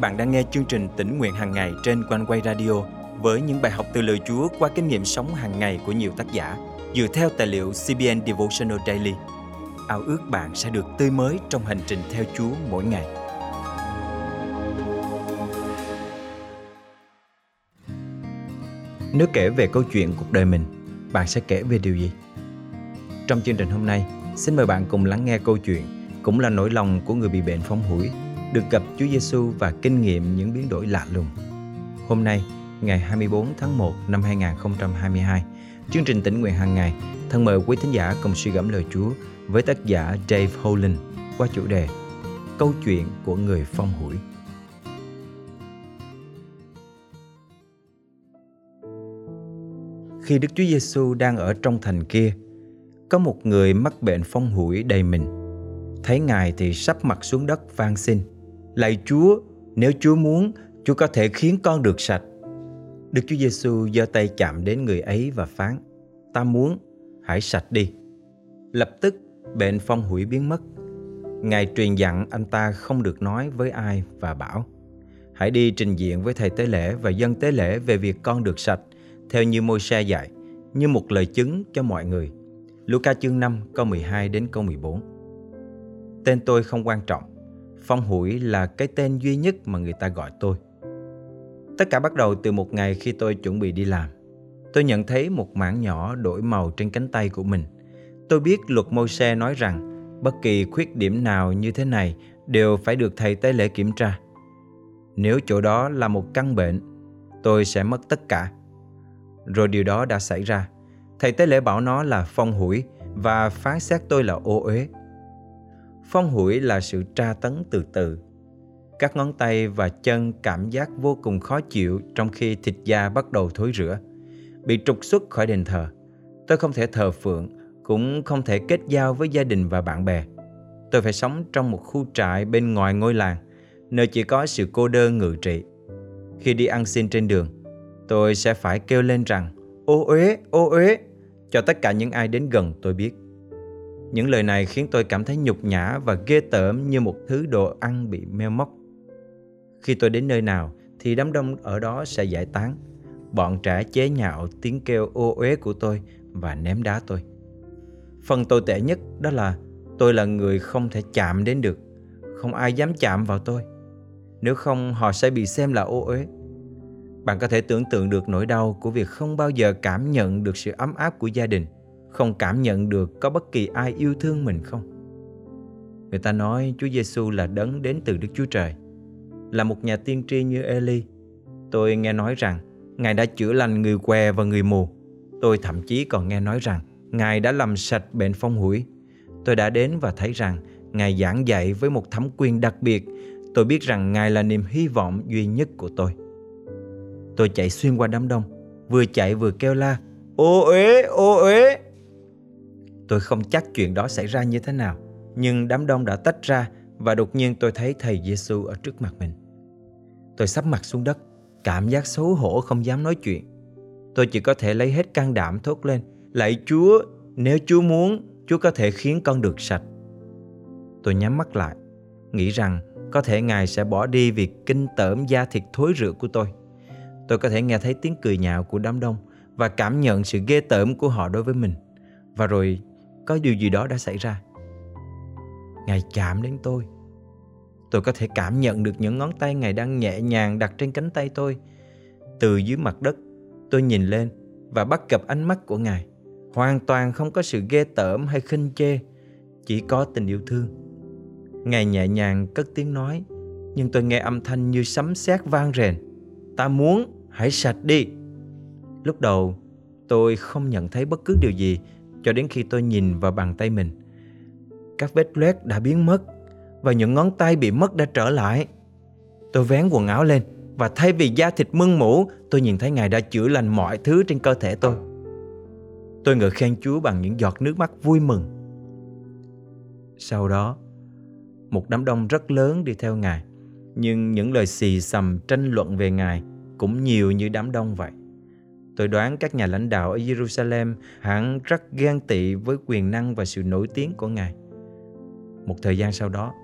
bạn đang nghe chương trình tỉnh nguyện hàng ngày trên quanh quay radio với những bài học từ lời Chúa qua kinh nghiệm sống hàng ngày của nhiều tác giả dựa theo tài liệu CBN Devotional Daily. Ao ước bạn sẽ được tươi mới trong hành trình theo Chúa mỗi ngày. Nếu kể về câu chuyện cuộc đời mình, bạn sẽ kể về điều gì? Trong chương trình hôm nay, xin mời bạn cùng lắng nghe câu chuyện cũng là nỗi lòng của người bị bệnh phong hủi được gặp Chúa Giêsu và kinh nghiệm những biến đổi lạ lùng. Hôm nay, ngày 24 tháng 1 năm 2022, chương trình tỉnh nguyện hàng ngày thân mời quý thính giả cùng suy gẫm lời Chúa với tác giả Dave Holland qua chủ đề Câu chuyện của người phong hủi. Khi Đức Chúa Giêsu đang ở trong thành kia, có một người mắc bệnh phong hủi đầy mình. Thấy Ngài thì sắp mặt xuống đất van xin – Lạy Chúa, nếu Chúa muốn, Chúa có thể khiến con được sạch. Đức Chúa Giêsu giơ tay chạm đến người ấy và phán: Ta muốn, hãy sạch đi. Lập tức bệnh phong hủy biến mất. Ngài truyền dặn anh ta không được nói với ai và bảo: Hãy đi trình diện với thầy tế lễ và dân tế lễ về việc con được sạch, theo như môi xe dạy, như một lời chứng cho mọi người. Luca chương 5 câu 12 đến câu 14 Tên tôi không quan trọng Phong Hủi là cái tên duy nhất mà người ta gọi tôi. Tất cả bắt đầu từ một ngày khi tôi chuẩn bị đi làm. Tôi nhận thấy một mảng nhỏ đổi màu trên cánh tay của mình. Tôi biết luật môi xe nói rằng bất kỳ khuyết điểm nào như thế này đều phải được thầy tế lễ kiểm tra. Nếu chỗ đó là một căn bệnh, tôi sẽ mất tất cả. Rồi điều đó đã xảy ra. Thầy tế lễ bảo nó là phong hủi và phán xét tôi là ô uế. Phong hủi là sự tra tấn từ từ. Các ngón tay và chân cảm giác vô cùng khó chịu trong khi thịt da bắt đầu thối rữa. Bị trục xuất khỏi đền thờ. Tôi không thể thờ phượng, cũng không thể kết giao với gia đình và bạn bè. Tôi phải sống trong một khu trại bên ngoài ngôi làng, nơi chỉ có sự cô đơn ngự trị. Khi đi ăn xin trên đường, tôi sẽ phải kêu lên rằng ô uế, ô uế cho tất cả những ai đến gần tôi biết. Những lời này khiến tôi cảm thấy nhục nhã và ghê tởm như một thứ đồ ăn bị meo móc. Khi tôi đến nơi nào, thì đám đông ở đó sẽ giải tán. Bọn trẻ chế nhạo tiếng kêu ô uế của tôi và ném đá tôi. Phần tồi tệ nhất đó là tôi là người không thể chạm đến được. Không ai dám chạm vào tôi. Nếu không, họ sẽ bị xem là ô uế. Bạn có thể tưởng tượng được nỗi đau của việc không bao giờ cảm nhận được sự ấm áp của gia đình không cảm nhận được có bất kỳ ai yêu thương mình không. Người ta nói Chúa Giêsu là đấng đến từ Đức Chúa Trời. Là một nhà tiên tri như Eli, tôi nghe nói rằng Ngài đã chữa lành người què và người mù. Tôi thậm chí còn nghe nói rằng Ngài đã làm sạch bệnh phong hủi. Tôi đã đến và thấy rằng Ngài giảng dạy với một thẩm quyền đặc biệt. Tôi biết rằng Ngài là niềm hy vọng duy nhất của tôi. Tôi chạy xuyên qua đám đông, vừa chạy vừa kêu la, ô uế, ô uế. Tôi không chắc chuyện đó xảy ra như thế nào, nhưng đám đông đã tách ra và đột nhiên tôi thấy thầy Giêsu ở trước mặt mình. Tôi sắp mặt xuống đất, cảm giác xấu hổ không dám nói chuyện. Tôi chỉ có thể lấy hết can đảm thốt lên, lạy Chúa, nếu Chúa muốn, Chúa có thể khiến con được sạch. Tôi nhắm mắt lại, nghĩ rằng có thể Ngài sẽ bỏ đi việc kinh tởm da thịt thối rữa của tôi. Tôi có thể nghe thấy tiếng cười nhạo của đám đông và cảm nhận sự ghê tởm của họ đối với mình. Và rồi có điều gì đó đã xảy ra. Ngài chạm đến tôi. Tôi có thể cảm nhận được những ngón tay ngài đang nhẹ nhàng đặt trên cánh tay tôi. Từ dưới mặt đất, tôi nhìn lên và bắt gặp ánh mắt của ngài. Hoàn toàn không có sự ghê tởm hay khinh chê, chỉ có tình yêu thương. Ngài nhẹ nhàng cất tiếng nói, nhưng tôi nghe âm thanh như sấm sét vang rền. Ta muốn, hãy sạch đi. Lúc đầu, tôi không nhận thấy bất cứ điều gì cho đến khi tôi nhìn vào bàn tay mình. Các vết loét đã biến mất và những ngón tay bị mất đã trở lại. Tôi vén quần áo lên và thay vì da thịt mưng mủ, tôi nhìn thấy Ngài đã chữa lành mọi thứ trên cơ thể tôi. Tôi ngợi khen Chúa bằng những giọt nước mắt vui mừng. Sau đó, một đám đông rất lớn đi theo Ngài, nhưng những lời xì xầm tranh luận về Ngài cũng nhiều như đám đông vậy. Tôi đoán các nhà lãnh đạo ở Jerusalem hẳn rất ghen tị với quyền năng và sự nổi tiếng của Ngài. Một thời gian sau đó,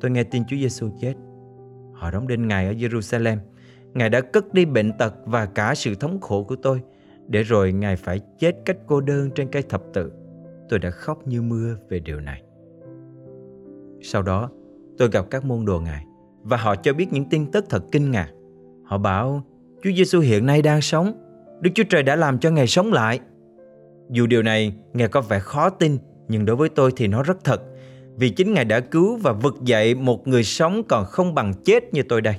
tôi nghe tin Chúa Giêsu chết. Họ đóng đinh Ngài ở Jerusalem. Ngài đã cất đi bệnh tật và cả sự thống khổ của tôi, để rồi Ngài phải chết cách cô đơn trên cây thập tự. Tôi đã khóc như mưa về điều này. Sau đó, tôi gặp các môn đồ Ngài và họ cho biết những tin tức thật kinh ngạc. Họ bảo Chúa Giêsu hiện nay đang sống, Đức Chúa Trời đã làm cho Ngài sống lại. Dù điều này nghe có vẻ khó tin, nhưng đối với tôi thì nó rất thật vì chính Ngài đã cứu và vực dậy một người sống còn không bằng chết như tôi đây.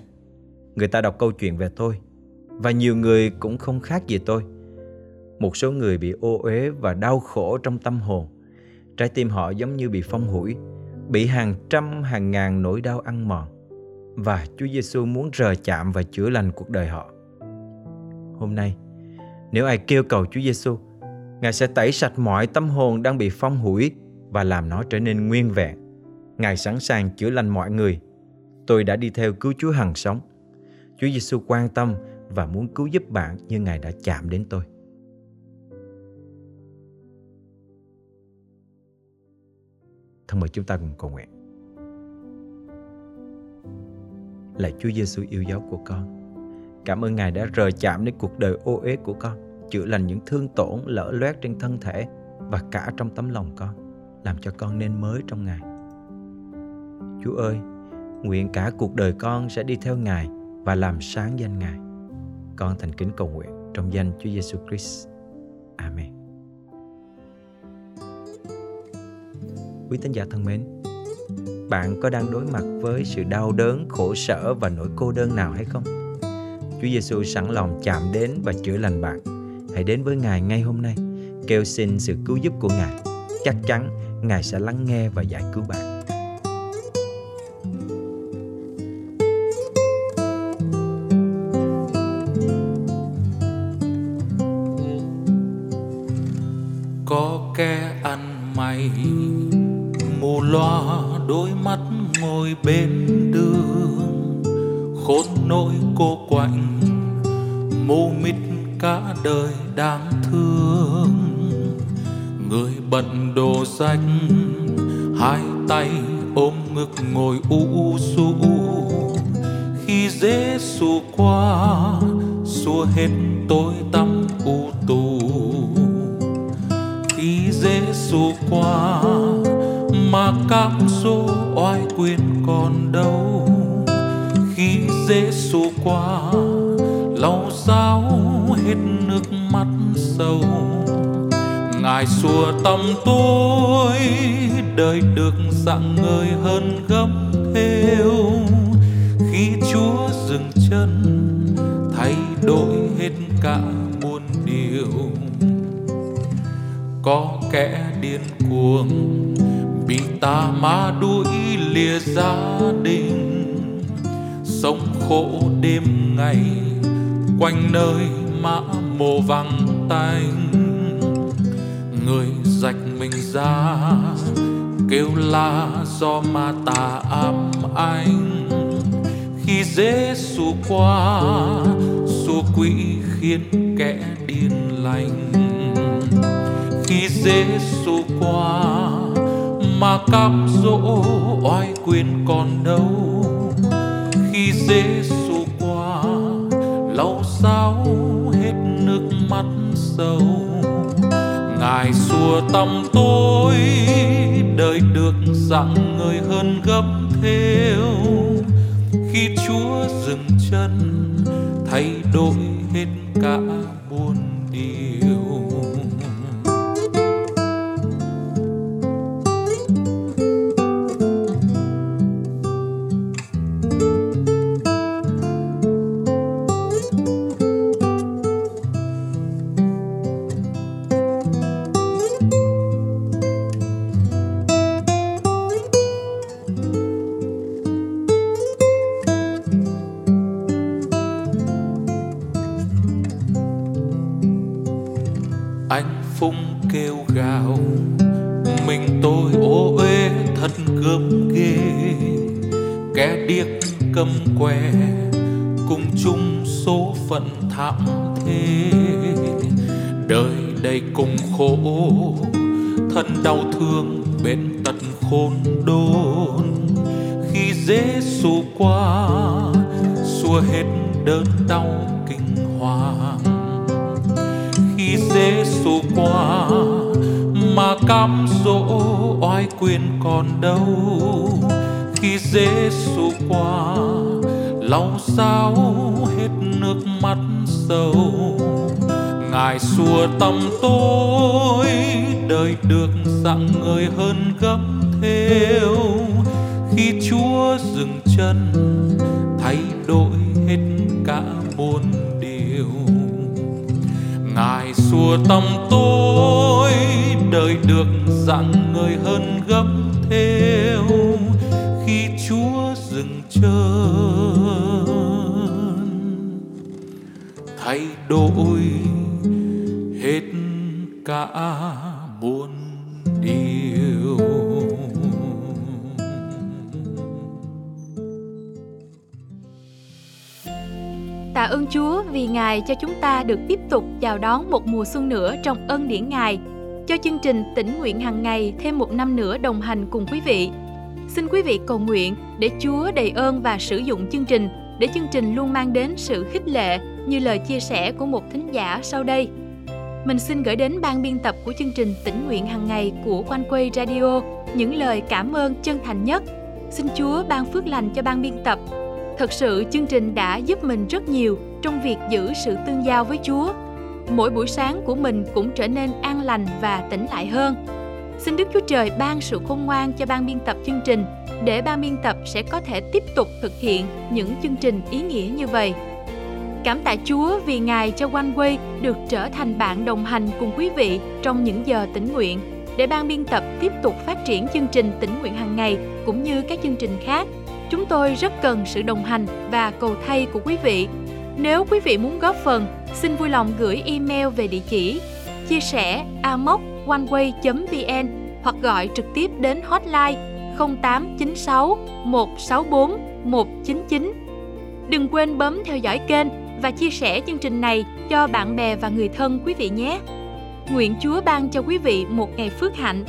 Người ta đọc câu chuyện về tôi và nhiều người cũng không khác gì tôi. Một số người bị ô uế và đau khổ trong tâm hồn. Trái tim họ giống như bị phong hủi, bị hàng trăm hàng ngàn nỗi đau ăn mòn. Và Chúa Giêsu muốn rờ chạm và chữa lành cuộc đời họ. Hôm nay, nếu ai kêu cầu Chúa Giêsu, Ngài sẽ tẩy sạch mọi tâm hồn đang bị phong hủi và làm nó trở nên nguyên vẹn. Ngài sẵn sàng chữa lành mọi người. Tôi đã đi theo cứu Chúa hằng sống. Chúa Giêsu quan tâm và muốn cứu giúp bạn như Ngài đã chạm đến tôi. Thân mời chúng ta cùng cầu nguyện. Lạy Chúa Giêsu yêu dấu của con. Cảm ơn Ngài đã rời chạm đến cuộc đời ô uế của con, chữa lành những thương tổn lỡ loét trên thân thể và cả trong tấm lòng con làm cho con nên mới trong Ngài. Chúa ơi, nguyện cả cuộc đời con sẽ đi theo Ngài và làm sáng danh Ngài. Con thành kính cầu nguyện trong danh Chúa Giêsu Christ. Amen. Quý tín giả thân mến, bạn có đang đối mặt với sự đau đớn, khổ sở và nỗi cô đơn nào hay không? Chúa Giêsu sẵn lòng chạm đến và chữa lành bạn. Hãy đến với Ngài ngay hôm nay, kêu xin sự cứu giúp của Ngài. Chắc chắn Ngài sẽ lắng nghe và giải cứu bạn. Có kẻ ăn mày mù loa đôi mắt ngồi bên đồ hai tay ôm ngực ngồi u su. Khi dễ xù qua, xua hết tối tăm u tù. Khi dễ xù qua, mà cám số oai quyền còn đâu. Khi dễ xù qua, lau sao hết nước mắt sâu ngài xua tâm tôi đời được dạng người hơn gấp theo khi chúa dừng chân, thay đổi hết cả muôn điều. Có kẻ điên cuồng, bị tà ma đuổi lìa gia đình. Sống khổ đêm ngày, quanh nơi mã mồ vắng tanh người rạch mình ra, kêu la do ma tà ám anh khi dễ xù qua xua quỷ khiến kẻ điên lành. Khi dễ xù qua, mà cám dỗ oai quyền còn đâu. Khi dễ xù qua, lau sao hết nước mắt sâu ngài xua tâm tôi đời được dặn người hơn gấp theo khi chúa dừng chân, thay đổi hết cả buồn điều. Kêu gào. Mình tôi ô uế thật gớm ghê. Kẻ điếc cầm que cùng chung số phận thảm thế đời đầy cùng khổ, thân đau thương bên tận khôn đốn khi dễ xù qua hết đớn đau kinh hoàng khi Giêsu qua, mà cám dỗ oai quyền còn đâu. Khi Giêsu qua, lau sao hết nước mắt sầu ngài xua tâm tôi đời được dặn người hơn gấp theo khi chúa dừng chân, thay đổi hết cả muôn ngài xua tâm tôi đời được dạng người hơn gấp theo. Khi chúa dừng chân, thay đổi hết cả. Tạ ơn Chúa vì Ngài cho chúng ta được tiếp tục chào đón một mùa xuân nữa trong ân điển Ngài, cho chương trình tỉnh nguyện hàng ngày thêm một năm nữa đồng hành cùng quý vị. Xin quý vị cầu nguyện để Chúa đầy ơn và sử dụng chương trình để chương trình luôn mang đến sự khích lệ như lời chia sẻ của một thính giả sau đây. Mình xin gửi đến ban biên tập của chương trình tỉnh nguyện hàng ngày của Quanh Quay Radio những lời cảm ơn chân thành nhất. Xin Chúa ban phước lành cho ban biên tập Thật sự, chương trình đã giúp mình rất nhiều trong việc giữ sự tương giao với Chúa. Mỗi buổi sáng của mình cũng trở nên an lành và tỉnh lại hơn. Xin Đức Chúa Trời ban sự khôn ngoan cho ban biên tập chương trình, để ban biên tập sẽ có thể tiếp tục thực hiện những chương trình ý nghĩa như vậy. Cảm tạ Chúa vì Ngài cho One Way được trở thành bạn đồng hành cùng quý vị trong những giờ tỉnh nguyện, để ban biên tập tiếp tục phát triển chương trình tỉnh nguyện hàng ngày, cũng như các chương trình khác Chúng tôi rất cần sự đồng hành và cầu thay của quý vị. Nếu quý vị muốn góp phần, xin vui lòng gửi email về địa chỉ chia sẻ amoconeway.vn hoặc gọi trực tiếp đến hotline 0896 164 199. Đừng quên bấm theo dõi kênh và chia sẻ chương trình này cho bạn bè và người thân quý vị nhé. Nguyện Chúa ban cho quý vị một ngày phước hạnh.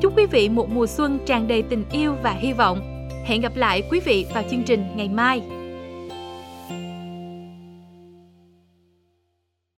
Chúc quý vị một mùa xuân tràn đầy tình yêu và hy vọng. Hẹn gặp lại quý vị vào chương trình ngày mai.